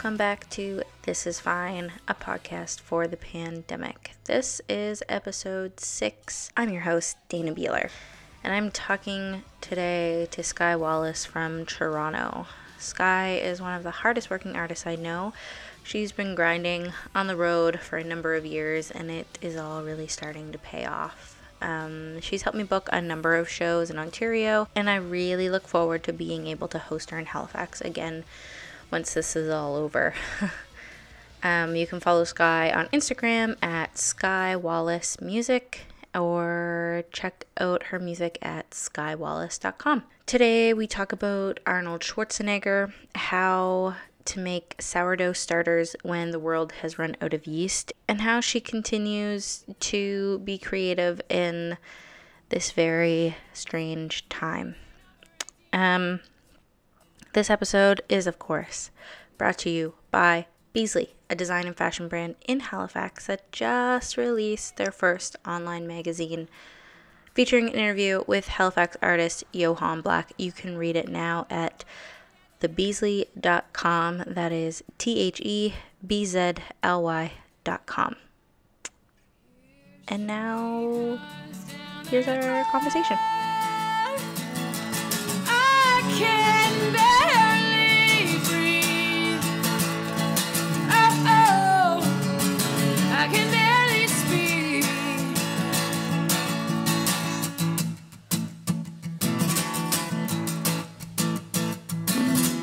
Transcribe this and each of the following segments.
welcome back to This Is Fine, a podcast for the pandemic. This is episode six. I'm your host, Dana Beeler, and I'm talking today to Skye Wallace from Toronto. Skye is one of the hardest working artists I know. She's been grinding on the road for a number of years, and it is all really starting to pay off. Um, she's helped me book a number of shows in Ontario, and I really look forward to being able to host her in Halifax again once this is all over. um, you can follow Skye on Instagram at Skye Wallace Music or check out her music at skyewallace.com. Today we talk about Arnold Schwarzenegger, how to make sourdough starters when the world has run out of yeast, and how she continues to be creative in this very strange time. Um, this episode is, of course, brought to you by BZLY, a design and fashion brand in Halifax that just released their first online magazine featuring an interview with Halifax artist Johan Black. You can read it now at thebzly.com. That is T H E B Z L Y.com. And now, here's our conversation.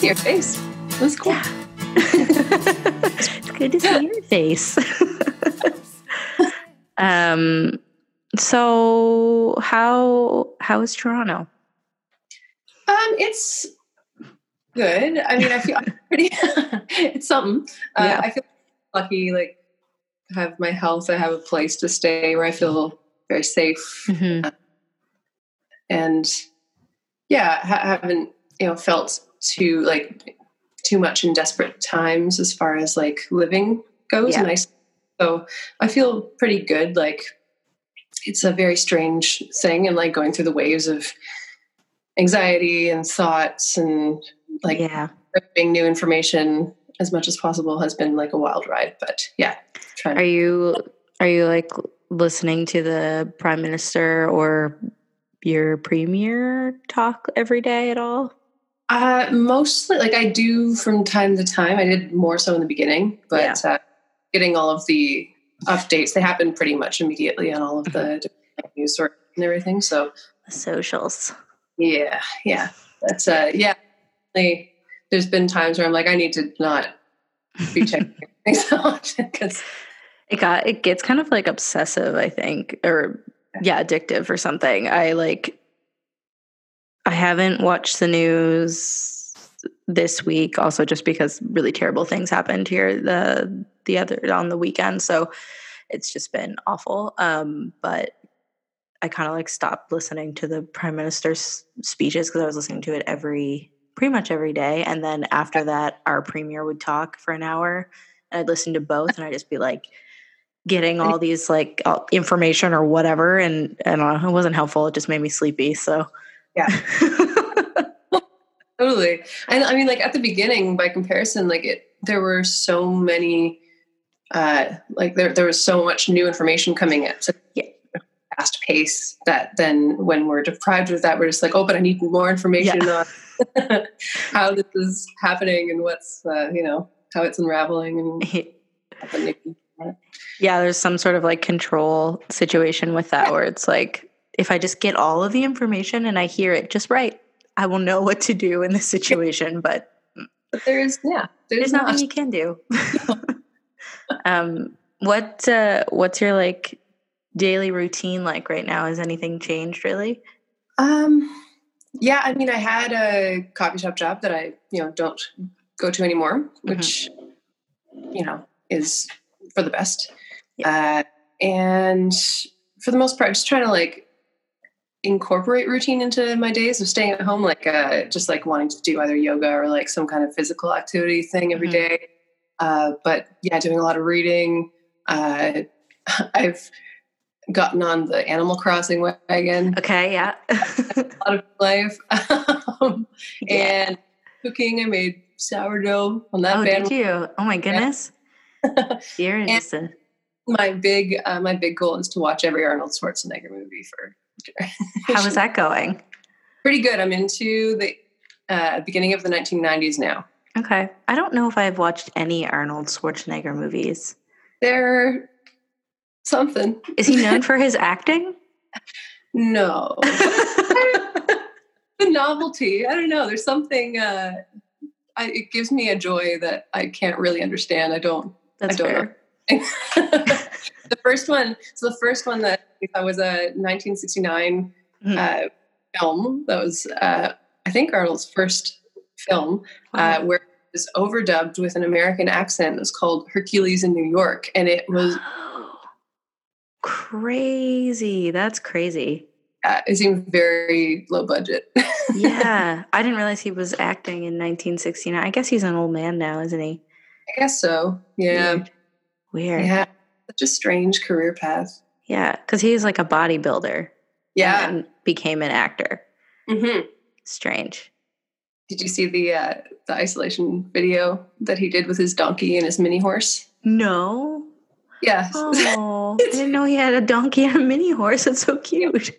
Your face. It was cool. Yeah. it's good to see your face. um, so how how is Toronto? Um, it's good. I mean, I feel pretty. it's something. Uh, yeah. I feel lucky. Like, have my health. I have a place to stay where I feel very safe. Mm-hmm. Uh, and yeah, ha- haven't you know felt too like too much in desperate times as far as like living goes yeah. and i so i feel pretty good like it's a very strange thing and like going through the waves of anxiety and thoughts and like yeah getting new information as much as possible has been like a wild ride but yeah are you are you like listening to the prime minister or your premier talk every day at all uh, mostly, like I do from time to time. I did more so in the beginning, but yeah. uh, getting all of the updates, they happen pretty much immediately on all of the mm-hmm. news sources and everything. So the socials. Yeah, yeah, that's uh, yeah. There's been times where I'm like, I need to not be checking things out because it got it gets kind of like obsessive. I think, or yeah, addictive or something. I like I haven't watched the news this week, also just because really terrible things happened here the the other on the weekend. So it's just been awful. Um, but I kind of like stopped listening to the prime minister's speeches because I was listening to it every pretty much every day. And then after that, our premier would talk for an hour. And I'd listen to both, and I'd just be like getting all these like information or whatever. And and it wasn't helpful. It just made me sleepy. So yeah. totally. And I mean, like at the beginning, by comparison, like it, there were so many, uh, like there, there was so much new information coming at such a fast pace that then when we're deprived of that, we're just like, oh, but I need more information yeah. on how this is happening and what's, uh, you know, how it's unraveling and yeah, there's some sort of like control situation with that where it's like if I just get all of the information and I hear it just right, I will know what to do in this situation. But, but there's yeah, there's, there's nothing you can do. um, what uh, what's your like daily routine like right now? Has anything changed really? Um, yeah, I mean, I had a coffee shop job that I you know don't go to anymore, mm-hmm. which mm-hmm. you know is for the best. Yeah. Uh, and for the most part, I'm just trying to like incorporate routine into my days of staying at home, like uh, just like wanting to do either yoga or like some kind of physical activity thing every mm-hmm. day. Uh, but yeah, doing a lot of reading. Uh, I've gotten on the Animal Crossing wagon. Okay, yeah. a lot of life. um, yeah. And cooking, I made sourdough on that oh, band. did you? Oh my goodness. You're interested. My big uh, my big goal is to watch every Arnold Schwarzenegger movie for. How is that going? Pretty good. I'm into the uh, beginning of the 1990s now. Okay. I don't know if I've watched any Arnold Schwarzenegger movies. They're something. Is he known for his acting? No. the novelty. I don't know. There's something. Uh, I, it gives me a joy that I can't really understand. I don't. That's I don't fair. the first one. So the first one that I was a 1969 Mhm. uh, film. That was, uh, I think, Arnold's first film, uh, where it was overdubbed with an American accent. It was called Hercules in New York, and it was Oh, crazy. That's crazy. uh, it seemed very low budget. Yeah. I didn't realize he was acting in 1969. I guess he's an old man now, isn't he? I guess so. Yeah. Weird. Weird. Yeah. Such a strange career path. Yeah. Because he's like a bodybuilder. Yeah. And became an actor. Mm-hmm. Strange. Did you see the uh, the isolation video that he did with his donkey and his mini horse? No. Yeah. Oh, I didn't know he had a donkey and a mini horse. It's so cute.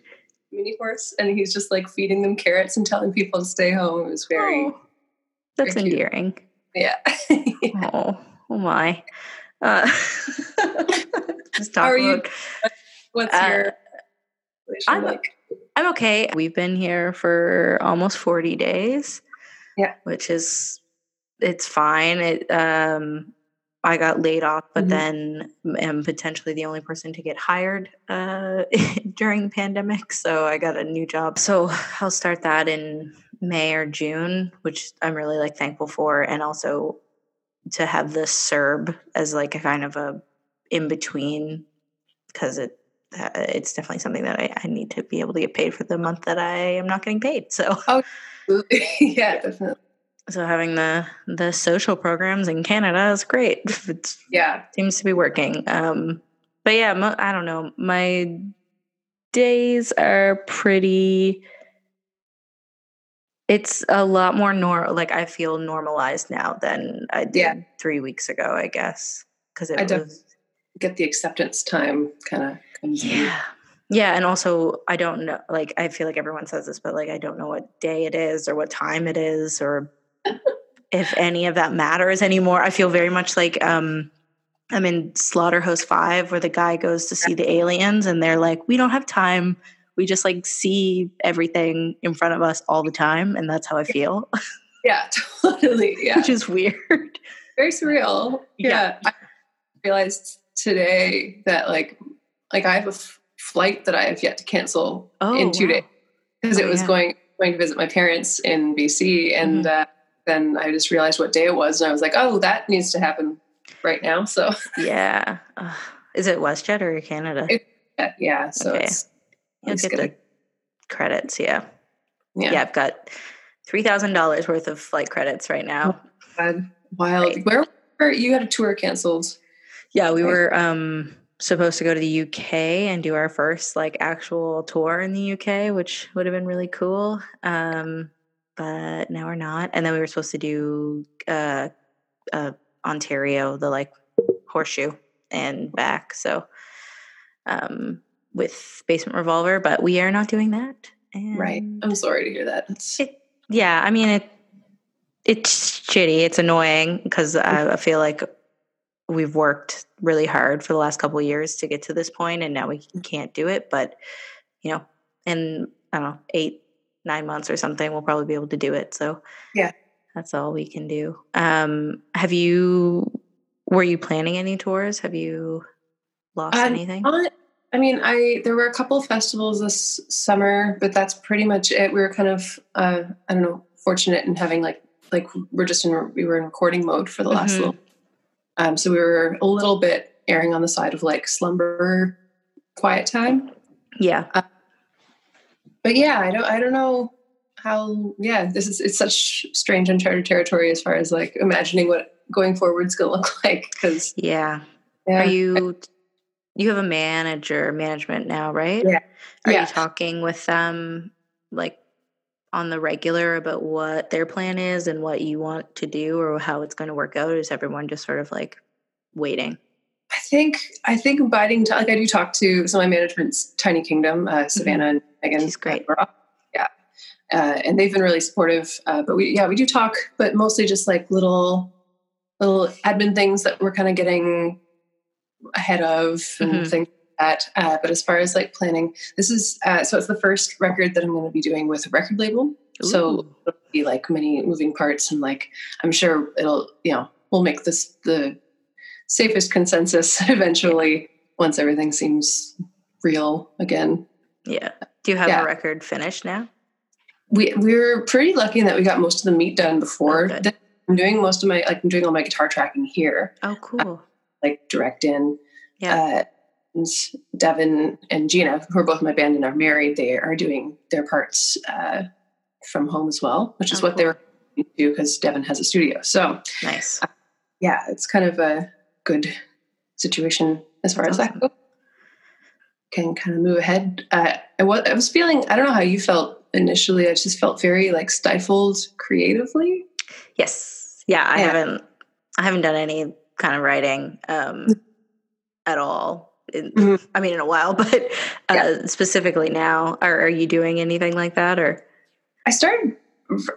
mini horse, and he's just like feeding them carrots and telling people to stay home. It was very, Oh, that's very endearing. yeah. Oh, oh my. Uh, just talk How are you? about- What's Uh, your I'm- like? I'm okay. We've been here for almost 40 days. Yeah. Which is it's fine. It um I got laid off, but Mhm. then am potentially the only person to get hired uh during the pandemic. So I got a new job. So I'll start that in May or June, which I'm really like thankful for. And also to have the CERB as like a kind of a in between because it uh, it's definitely something that I, I need to be able to get paid for the month that I am not getting paid. So yeah, definitely. so having the the social programs in Canada is great. It Yeah. seems to be working. Um, but yeah, mo- I don't know. My days are pretty. It's a lot more normal. like I feel normalized now than I did Yeah. three weeks ago. I guess because it I was Get the acceptance time kind of. Yeah. Yeah. And also, I don't know, like, I feel like everyone says this, but like, I don't know what day it is or what time it is or if any of that matters anymore. I feel very much like, um, I'm in Slaughterhouse Five, where the guy goes to see the aliens, and they're like, "We don't have time. We just like see everything in front of us all the time," and that's how I feel, Yeah, totally. Yeah. which is weird. Very surreal. Yeah. Yeah. I realized today that like like I have a f- flight that I have yet to cancel Oh, in two wow. days because Oh, it was yeah. going going to visit my parents in BC and Mm-hmm. uh, then I just realized what day it was and I was like, oh, that needs to happen right now. So Yeah. Ugh. Is it WestJet or Canada? It- uh, yeah, so Okay. it's You'll it's get gonna- the credits. Yeah. yeah, yeah, I've got three thousand dollars worth of flight credits right now. God, wild. Right. Where where you had a tour canceled? Yeah, we Right. were um supposed to go to the UK and do our first like actual tour in the UK, which would have been really cool. Um, but now we're not. And then we were supposed to do uh, uh Ontario, the like horseshoe and back. So um with Basement Revolver, but we are not doing that. Right. I'm sorry to hear that. It, yeah, I mean it. It's shitty. It's annoying because I, I feel like we've worked really hard for the last couple of years to get to this point, and now we can't do it. But you know, in I don't know eight, nine months or something, we'll probably be able to do it. So Yeah. that's all we can do. Um, have you? Were you planning any tours? Have you lost anything? Not- I mean, I there were a couple of festivals this summer, but that's pretty much it. We were kind of, uh, I don't know, fortunate in having like like we're just in we were in recording mode for the last Mhm. little. Um, so we were a little bit erring on the side of like slumber, quiet time. Yeah. But yeah, I don't I don't know how. Yeah, this is it's such strange uncharted territory as far as like imagining what going forward's going to look like because Yeah. yeah, Are you you have a manager management now, right? Yeah. Are Yeah. you talking with them like on the regular about what their plan is and what you want to do or how it's going to work out? Is everyone just sort of like waiting? I think I think biting like I do talk to so my management's Tiny Kingdom, uh, mm-hmm. Savannah mm-hmm. and Megan. She's great. Yeah, uh, and they've been really supportive. Uh, but we yeah we do talk, but mostly just like little little admin things that we're kind of getting ahead of and mm-hmm. things that. Uh, but as far as like planning, this is uh, so it's the first record that I'm going to be doing with a record label. Ooh. So it'll be like many moving parts, and like I'm sure it'll you know we'll make this the safest consensus eventually once everything seems real again. Yeah. Do you have yeah. a record finished now? We we're pretty lucky that we got most of the meat done before. Oh, I'm doing most of my like I'm doing all my guitar tracking here. Oh, cool. Uh, like direct in. Yeah. Uh, Devin and Gina, who are both in my band and are married, they are doing their parts uh, from home as well, which is oh, what cool. they were do because Devin has a studio. So nice. Uh, yeah, it's kind of a good situation as far That's as awesome. that goes. Can kind of move ahead. Uh, I, was, I was feeling, I don't know how you felt initially. I just felt very like stifled creatively. Yes. Yeah. I yeah. haven't, I haven't done any kind of writing um, at all. In, mm-hmm. I mean, in a while, but uh, yeah. specifically now, are, are you doing anything like that or? I started,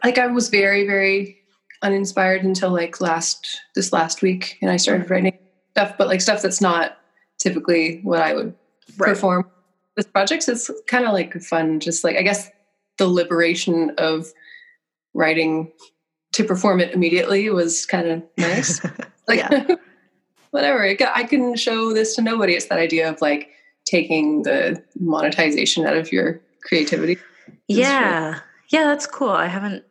like, I was very, very uninspired until like last this last week and i started mm-hmm. writing stuff but like stuff that's not typically what i would right. perform this project it's kind of like fun just like i guess the liberation of writing to perform it immediately was kind of nice like whatever i can show this to nobody it's that idea of like taking the monetization out of your creativity yeah yeah that's cool i haven't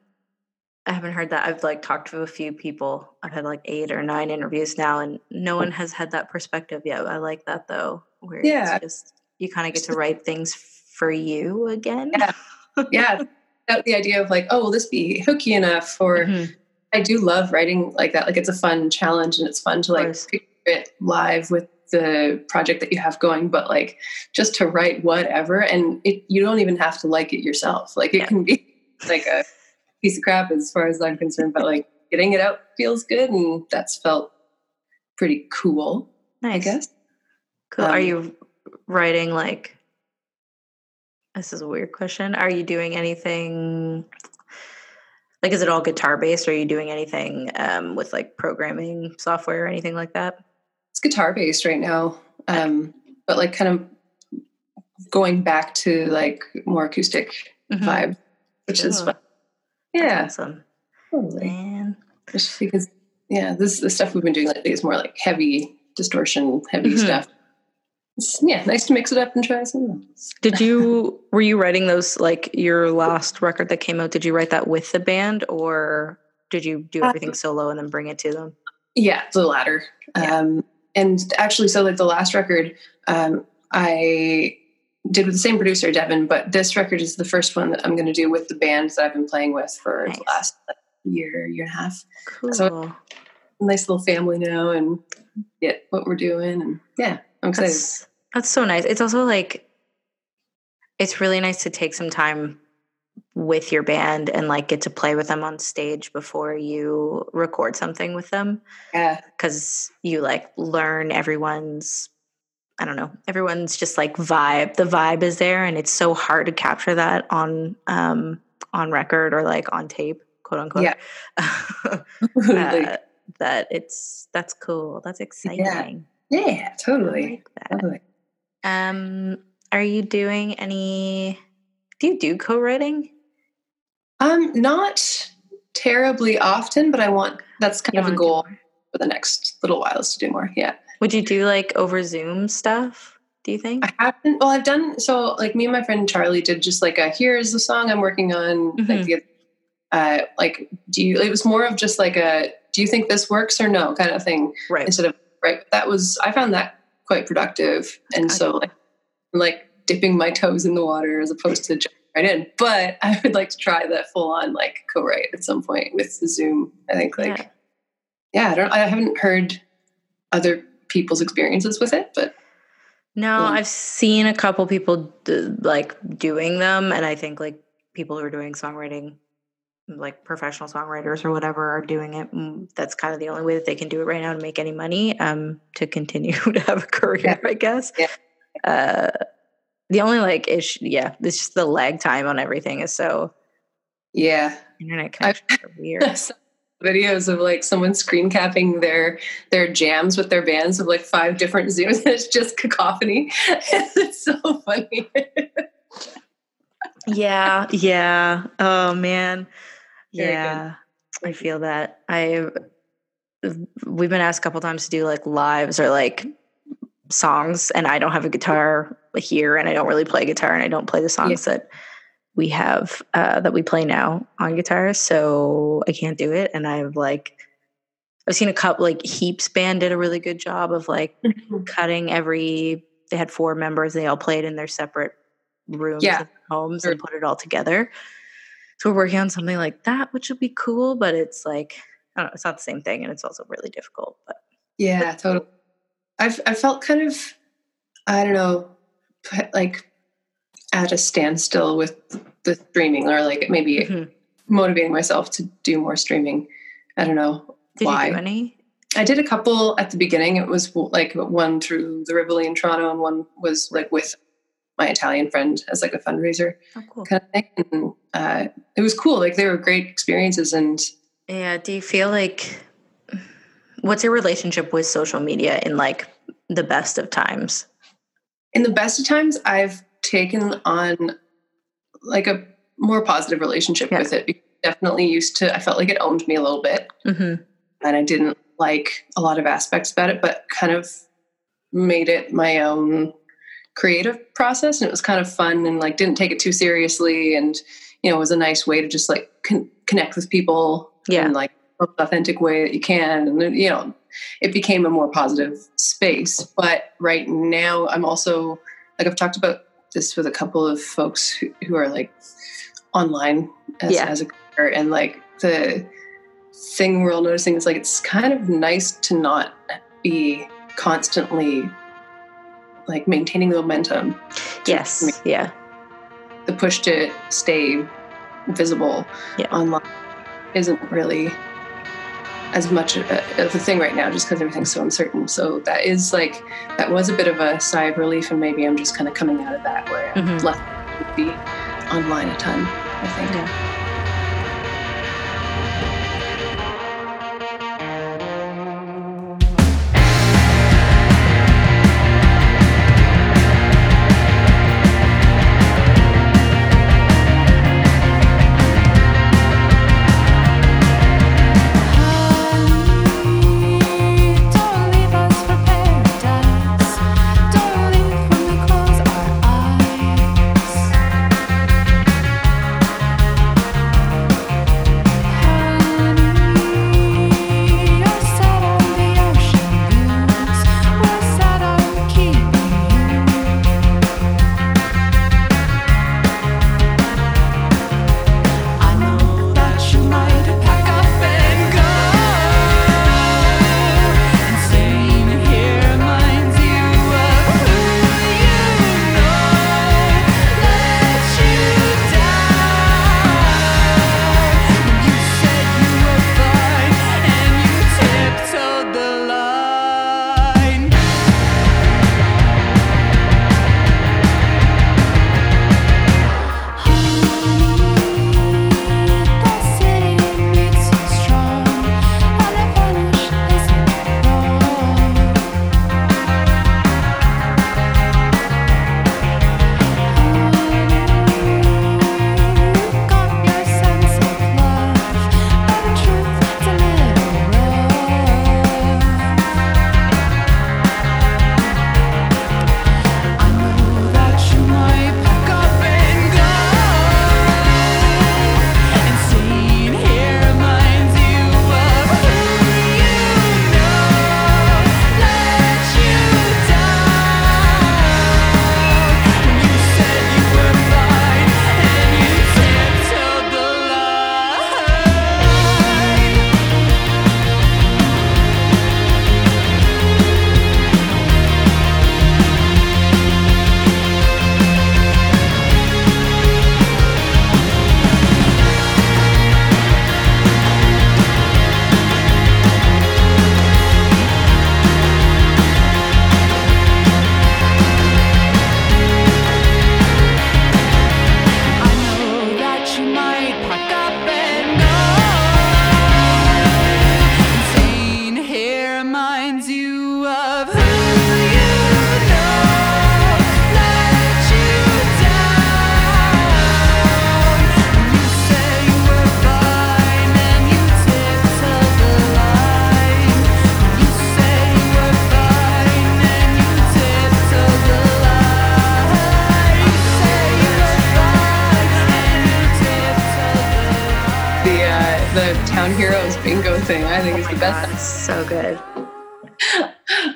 I haven't heard that. I've like talked to a few people. I've had like eight or nine interviews now, and no one has had that perspective yet. I like that though, where yeah. just you kind of get to write things for you again. Yeah, yeah. the idea of like, oh, will this be hooky enough? Or mm-hmm. I do love writing like that. Like it's a fun challenge, and it's fun to like picture it live with the project that you have going. But like just to write whatever, and it you don't even have to like it yourself. Like it yeah. can be like a piece of crap as far as I'm concerned, but like getting it out feels good, and that's felt pretty cool. Nice. I guess. Cool. Um, Are you writing like? This is a weird question. Are you doing anything? Like, is it all guitar based? Or are you doing anything um, with like programming software or anything like that? Guitar based right now, um, but like kind of going back to like more acoustic mm-hmm. vibe, which cool. is fun. Yeah. That's awesome. Totally. Man. Just because, yeah, this the stuff we've been doing lately is more like heavy distortion, heavy mm-hmm. stuff. It's, yeah, nice to mix it up and try something else. Did you were you writing those like your last record that came out? Did you write that with the band, or did you do everything um, solo and then bring it to them? Yeah, the latter. Yeah. Um, and actually, so like the last record, um, I did with the same producer, Devin, but this record is the first one that I'm going to do with the band that I've been playing with for nice. the last year, year and a half. Cool. So, nice little family now and get what we're doing. And yeah, I'm excited. That's, that's so nice. It's also like, it's really nice to take some time with your band and like get to play with them on stage before you record something with them. Yeah. Cause you like learn everyone's I don't know, everyone's just like vibe. The vibe is there, and it's so hard to capture that on um, on record or like on tape, quote unquote. Yeah. uh, that it's that's cool. That's exciting. Yeah, yeah totally. Like totally. Um, are you doing any? Do you do co-writing? Um, not terribly often, but I want that's kind you of a goal for the next little while is to do more. Yeah. Would you do like over Zoom stuff? Do you think? I haven't. Well, I've done so. Like me and my friend Charlie did just like a here's the song I'm working on. Mm-hmm. Like, the, uh, like do you? It was more of just like a do you think this works or no kind of thing. Right. Instead of right. That was I found that quite productive, and so like like dipping my toes in the water as opposed to jumping right in. But I would like to try that full on like co-write at some point with the Zoom. I think like yeah, yeah I don't. I haven't heard other people's experiences with it, but no, I've seen a couple people like doing them, and I think like people who are doing songwriting like professional songwriters or whatever are doing it mm, that's kind of the only way that they can do it right now to make any money um to continue to have a career Yeah. i guess Yeah. uh the only like issue yeah it's just the lag time on everything is so Yeah. internet connections are weird videos of like someone screen capping their their jams with their bands of like five different zooms it's just cacophony. it's so funny. yeah yeah oh man Very good. yeah i feel that i we've been asked a couple times to do like lives or like songs and i don't have a guitar here and i don't really play guitar and i don't play the songs that we have uh, that we play now on guitar so i can't do it and i've like i've seen a couple like heaps band did a really good job of like cutting every they had four members they all played in their separate rooms Yeah. and homes Sure. and put it all together so we're working on something like that which would be cool but it's like i don't know it's not the same thing and it's also really difficult but Yeah, totally. I've I felt kind of I don't know, put, like at a standstill with the streaming, or like maybe Mhm. motivating myself to do more streaming. I don't know did why. any I did a couple at the beginning. It was like one through the Rivoli in Toronto, and one was like with my Italian friend as like a fundraiser oh cool kind of thing. And uh, it was cool. Like they were great experiences, and yeah do you feel like what's your relationship with social media in like the best of times? In the best of times i've taken on like a more positive relationship Yeah. with it. Definitely used to i felt like it owned me a little bit. Hmm and i didn't like a lot of aspects about it but kind of made it my own creative process. And it was kind of fun and like didn't take it too seriously. And you know it was a nice way to just like con- connect with people Yeah. in like most authentic way that you can. And you know it became a more positive space. But right now i'm also like i've talked about this with a couple of folks who, who are like online as, Yeah. as a career. And like the thing we're all noticing is like it's kind of nice to not be constantly like maintaining the momentum. Yes. Yeah. the push to stay visible Yeah. online isn't really as much of a, of a thing right now just because everything's so uncertain so that is like that was a bit of a sigh of relief and maybe i'm just kind of coming out of that where i'm Mhm. less to be online a ton i think Yeah.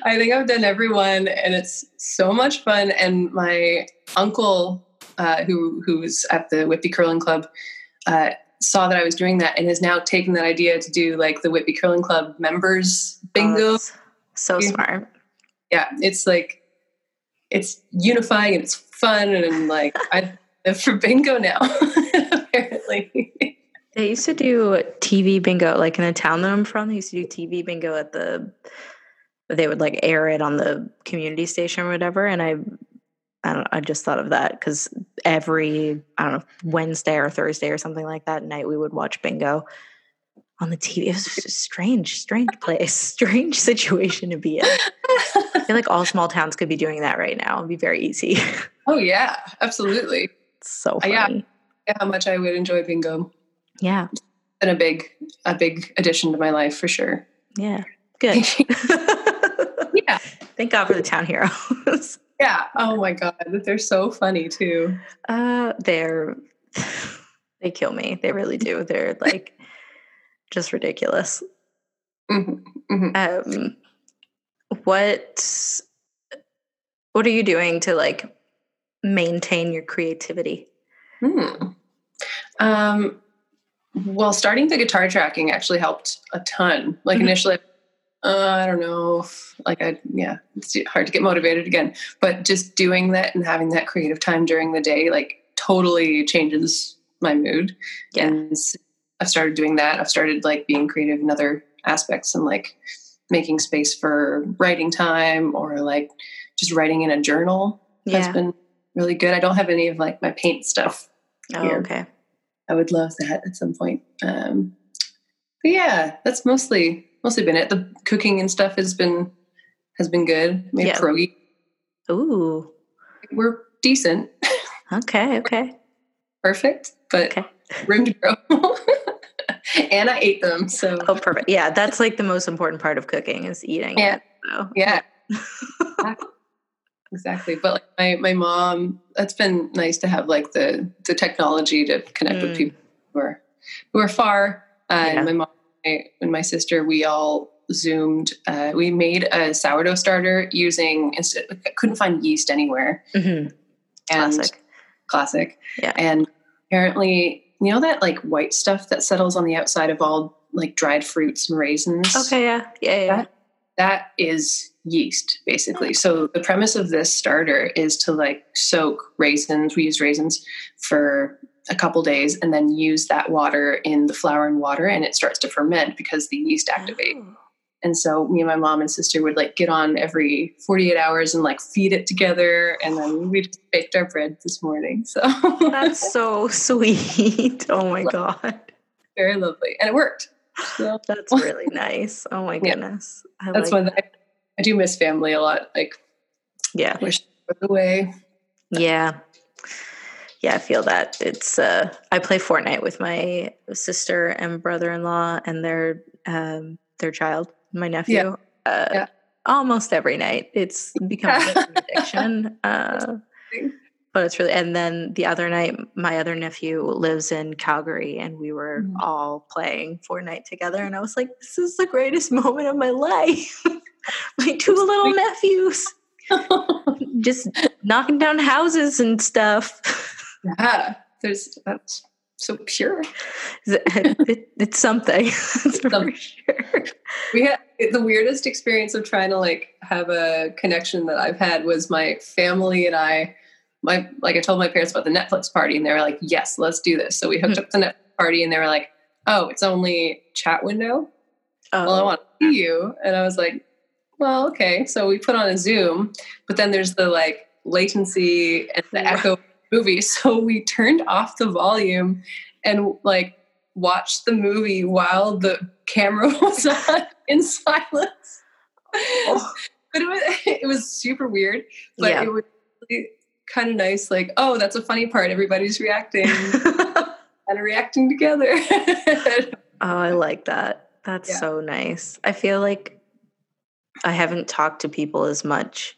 I think I've done everyone, and it's so much fun. And my uncle, uh, who who's at the Whitby Curling Club, uh, saw that I was doing that, and has now taken that idea to do like the Whitby Curling Club members Oh, bingo. that's so Yeah. smart. yeah, it's like it's unifying and it's fun, and like I live for bingo now. apparently, They used to do TV bingo, like in the town that I'm from. They used to do TV bingo at the. They would like air it on the community station or whatever, and I, I don't. I just thought of that because every I don't know Wednesday or Thursday or something like that night we would watch bingo on the TV. It was a strange, strange place, strange situation to be in. I feel like all small towns could be doing that right now. It'd be very easy. oh yeah, absolutely. It's so Uh, funny. yeah. Yeah. Yeah, how much I would enjoy bingo. Yeah. Been a big a big addition to my life for sure. Yeah, good. yeah. Thank God for the town heroes. Yeah. Oh my god, they're so funny too. Uh, they're they kill me. They really do. They're like just ridiculous. Mhm, mhm. Um, what what are you doing to like maintain your creativity? Hmm. Um, well, starting the guitar tracking actually helped a ton. Like Mhm. initially, uh, I don't know, like I yeah, it's hard to get motivated again. But just doing that and having that creative time during the day, like totally changes my mood. Yeah. And I've started doing that. I've started like being creative in other aspects and like making space for writing time or like just writing in a journal yeah. has been really good. I don't have any of like my paint stuff. Oh, here. okay. I would love that at some point. Um, but yeah, that's mostly mostly been it. The cooking and stuff has been has been good. Made Yeah. pierogi. Ooh. We're decent, Okay. Okay. perfect, but Okay. room to grow. and I ate them, so Oh, perfect. Yeah, that's like the most important part of cooking is eating. Yeah. It, so. yeah, exactly. But like my my mom, that's been nice to have like the the technology to connect with Mm. people who are who are far. Uh, Yeah. And my mom and and my sister, we all zoomed. Uh, we made a sourdough starter using. Instead, I couldn't find yeast anywhere. Mhm. And Classic. classic. Yeah. And apparently, you know that like white stuff that settles on the outside of all like dried fruits and raisins. Okay. Yeah. Yeah. Yeah. That- that is yeast basically so the premise of this starter is to like soak raisins we use raisins for a couple days and then use that water in the flour and water and it starts to ferment because the yeast activate Oh. and so me and my mom and sister would like get on every 48 hours and like feed it together and then we just baked our bread this morning so That's so sweet. Oh my god. very lovely and it worked so That's really nice. Oh my goodness. I that's like one that I, I do miss family a lot like Yeah. wish away Yeah. Yeah, I feel that. It's uh I play Fortnite with my sister and brother-in-law and their um their child, my nephew. Uh Yeah. almost every night. It's become a bit of an addiction. Uh but it's really and then the other night my other nephew lives in Calgary and we were Mhm. all playing Fortnite together and I was like, this is the greatest moment of my life. my two little nephews just knocking down houses and stuff. Yeah, there's that's so pure. it, it's something. It's for Some- sure. We had the weirdest experience of trying to like have a connection that I've had was my family and I. My like I told my parents about the Netflix party and they were like, "Yes, let's do this." So we hooked hmm. up the Netflix party and they were like, "Oh, it's only chat window." Well, I Oh, want to see you, and I was like, "Well, okay." So we put on a Zoom, but then there's the like latency and the echo movie, so we turned off the volume and like watched the movie while the camera was on in silence. Oh. But it was it was super weird, but Yeah. it was really kind of nice. Like, oh, that's a funny part. Everybody's reacting and reacting together. Oh, I like that. That's Yeah. so nice. I feel like I haven't talked to people as much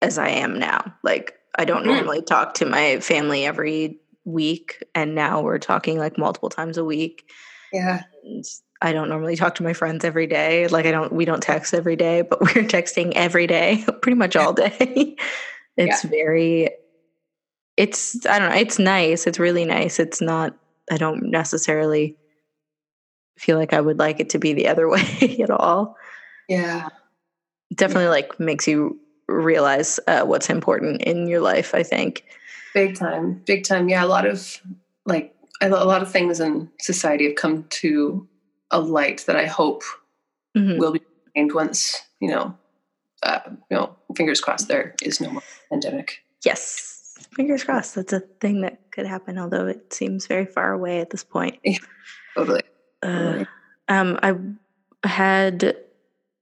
as I am now. Like, I don't Mm. normally talk to my family every week, and now we're talking like multiple times a week. Yeah. And I don't normally talk to my friends every day. Like I don't we don't text every day, but we're texting every day, pretty much all day. it's very it's I don't know, it's nice. It's really nice. It's not I don't necessarily feel like I would like it to be the other way at all. Yeah. It definitely like makes you realize uh, what's important in your life, I think. Big time. Big time. Yeah. A lot of like a lot of things in society have come to a light that I hope Mhm. will be gained once, you know, uh, you know, fingers crossed there is no more pandemic. Yes. Fingers crossed. That's a thing that could happen, although it seems very far away at this point. Totally. Uh, Totally. um, I had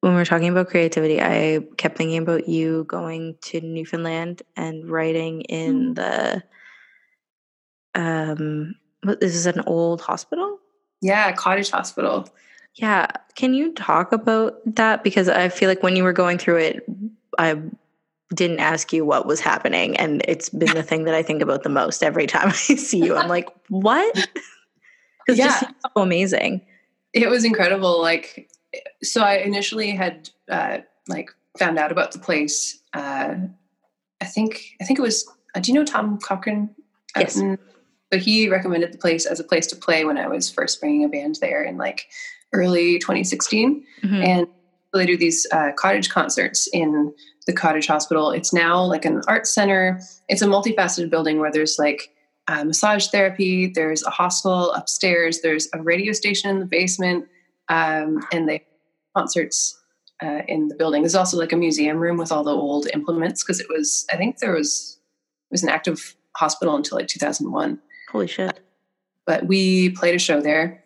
when we're talking about creativity, I kept thinking about you going to Newfoundland and writing in the um. What, this is an old hospital. Yeah. Cottage hospital. Yeah, can you talk about that? Because I feel like when you were going through it, I didn't ask you what was happening, and it's been the thing that I think about the most every time I see you. I'm like, what? Because it just Yeah. seems so amazing. it was incredible like so i initially had uh like found out about the place uh i think i think it was uh, do you know tom cochrane? Yes. Uh, so he recommended the place as a place to play when i was first bringing a band there in like early 2016 Mhm. and they do these uh, cottage concerts in the cottage hospital. It's now like an art center. It's a multifaceted building where there's like uh, massage therapy there's a hostel upstairs there's a radio station in the basement um, and they concerts uh, in the building there's also like a museum room with all the old implements because it was i think there was it was an active hospital until like 2001 Holy shit! but we played a show there.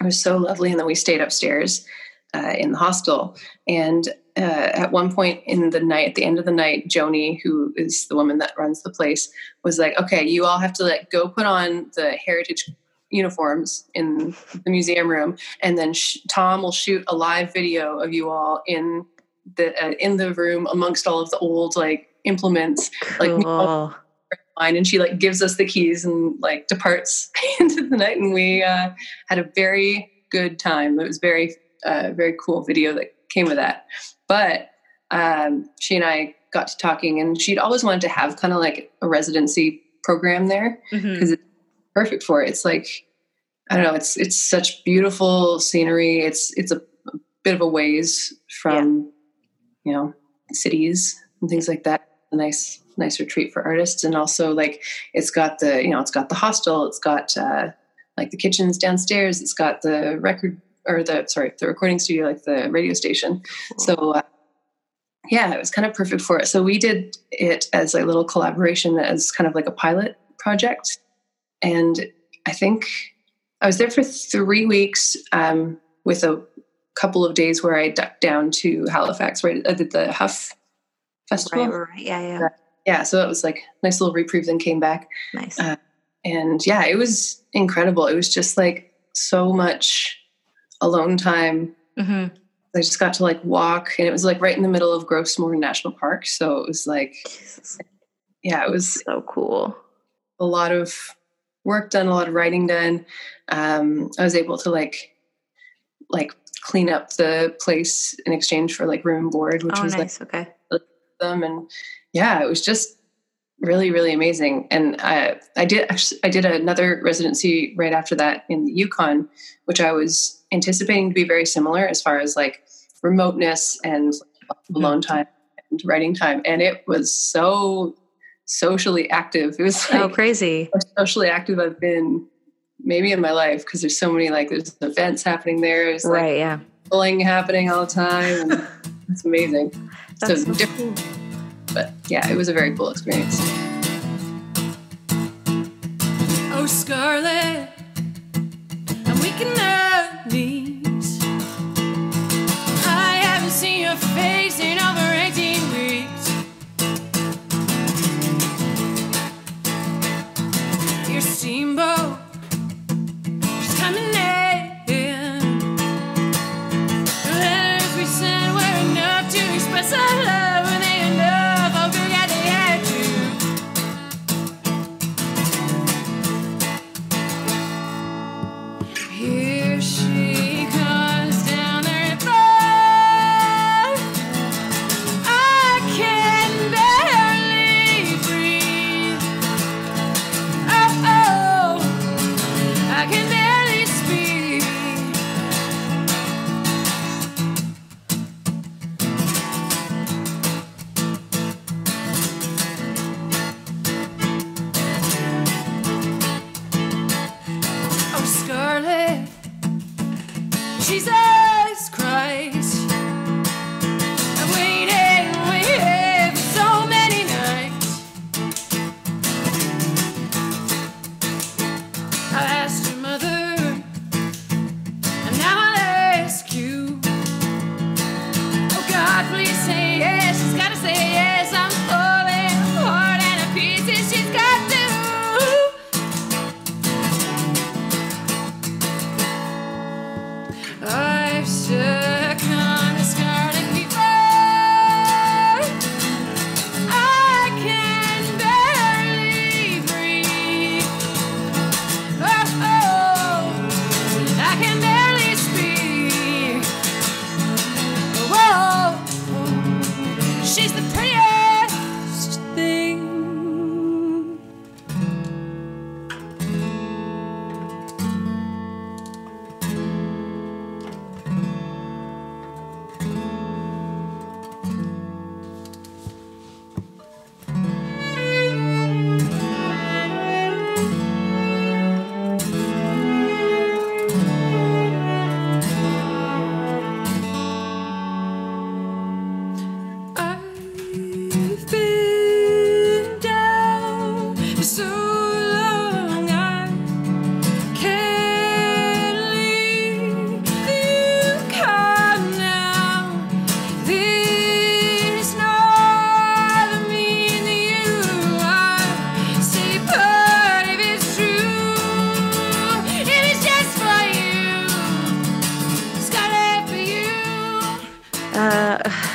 It was so lovely, and then we stayed upstairs uh, in the hostel. And uh, at one point in the night, at the end of the night, Joni, who is the woman that runs the place, was like, "Okay, you all have to like go put on the heritage uniforms in the museum room, and then sh- Tom will shoot a live video of you all in the uh, in the room amongst all of the old like implements." Like, Cool. line and she like gives us the keys and like departs into the night and we uh, had a very good time it was very uh, very cool video that came with that but um, she and i got to talking and she'd always wanted to have kind of like a residency program there because it's perfect for it. It's like i don't know it's it's such beautiful scenery. It's it's a, a bit of a ways from you know cities and things like that. A nice nice retreat for artists. And also like it's got the you know it's got the hostel. It's got uh like the kitchens downstairs. It's got the record or the sorry the recording studio like the radio station. So uh, yeah it was kind of perfect for it. So we did it as a little collaboration as kind of like a pilot project and i think i was there for three weeks um, with a couple of days where i ducked down to halifax right i did the huff festival Right, right. Yeah, yeah. yeah so it was like nice little reprieve then came back Nice. Uh, and yeah it was incredible it was just like so much alone time hmm i just got to like walk and it was like right in the middle of gros morne national park so it was like Jesus. yeah it was So cool. a lot of work done a lot of writing done. Um, i was able to like like clean up the place in exchange for like room board which Oh, was like nice. okay. them and yeah it was just really really amazing. And i i did actually i did another residency right after that in the yukon which i was anticipating to be very similar as far as like remoteness and alone time and writing time. And it was so socially active it was oh, like oh, crazy. socially active i've been maybe in my life because there's so many like there's events happening there there's like Right. Yeah. bowling happening all the time and it's amazing That's so so different cool. but yeah, it was a very cool experience. Oh, Scarlet, I'm weak in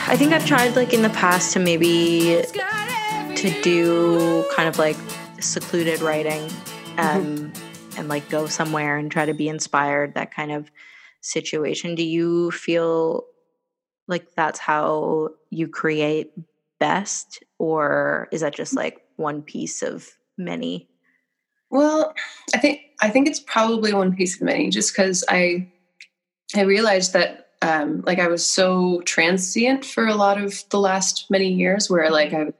I think I've tried like in the past to maybe It's got it for to do kind of like secluded writing um, and like go somewhere and try to be inspired, that kind of situation. Do you feel like that's how you create best, or is that just like one piece of many? Well, I think I think it's probably one piece of many, just because I I realized that um, like I was so transient for a lot of the last many years, where like I was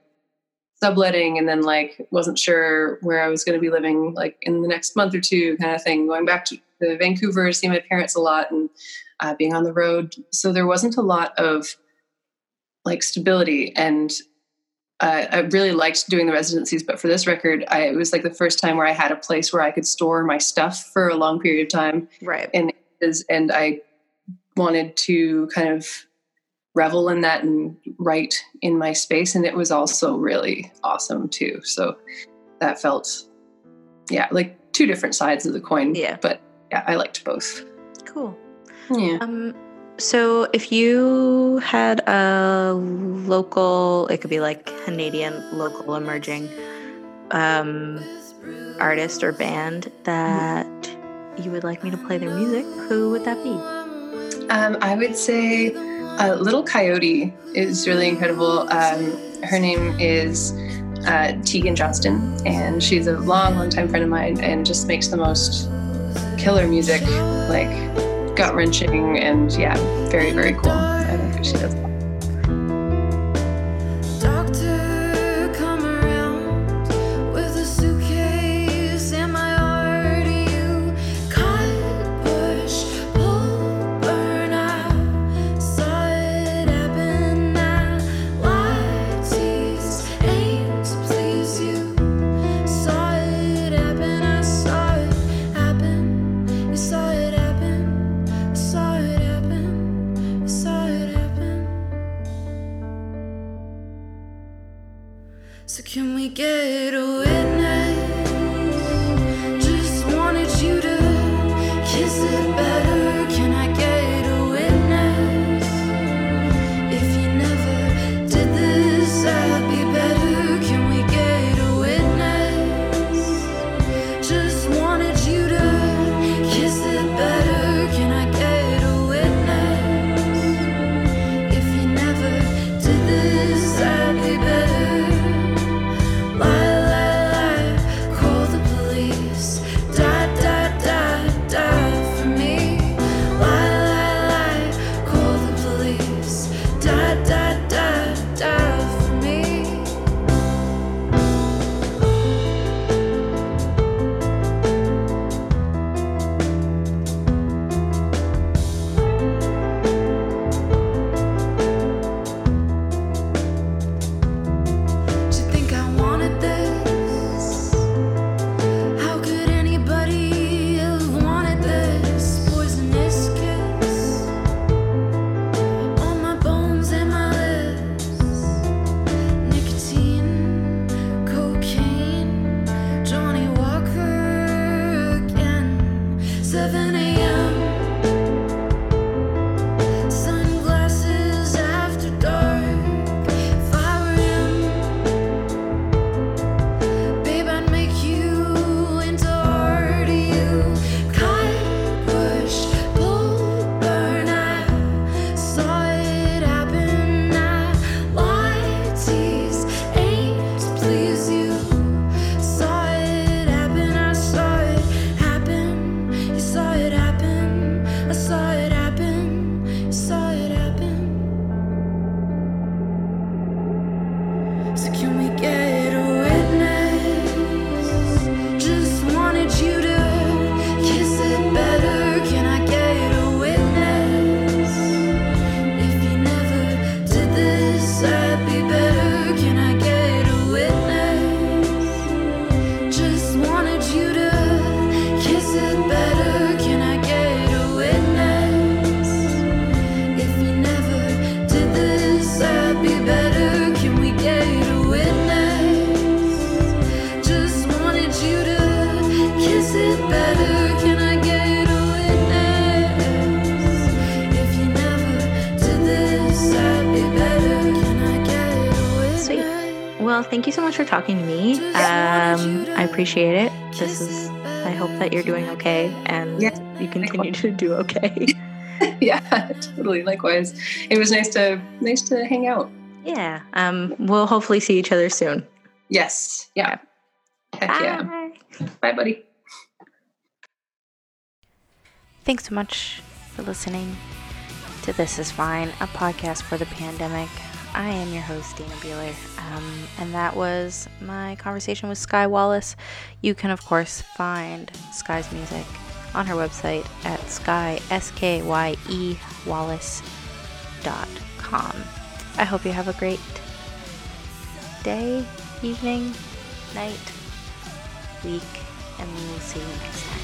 subletting and then like wasn't sure where I was going to be living like in the next month or two, kind of thing. Going back to, to Vancouver, seeing my parents a lot, and uh, being on the road, so there wasn't a lot of like stability and uh, I really liked doing the residencies, but for this record, I, it was like the first time where I had a place where I could store my stuff for a long period of time, Right. and is and I wanted to kind of revel in that and write in my space, and it was also really awesome too. So that felt, yeah, like two different sides of the coin. Yeah. but yeah, I liked both. Cool. Yeah. Um, so if you had a local, it could be like Canadian local emerging um, artist or band that you would like me to play their music, who would that be? Um, I would say uh, Little Coyote is really incredible. Um, her name is uh, Tegan Johnston, and she's a long, long time friend of mine, and just makes the most killer music, like gut wrenching, and yeah, very, very cool. I what she does. Thank you so much for talking to me. Um, I appreciate it. This is. I hope that you're doing okay and Yeah, you continue to do okay. yeah, totally. Likewise. It was nice to nice to hang out. yeah. Um, we'll hopefully see each other soon. Yes. Yeah. Heck yeah. Bye. Bye, buddy. Thanks so much for listening to This Is Fine, a podcast for the pandemic. I am your host, Dana Beeler, um, and that was my conversation with Skye Wallace. You can, of course, find Skye's music on her website at skye, S-K-Y-E, wallace.com. I hope you have a great day, evening, night, week, and we will see you next time.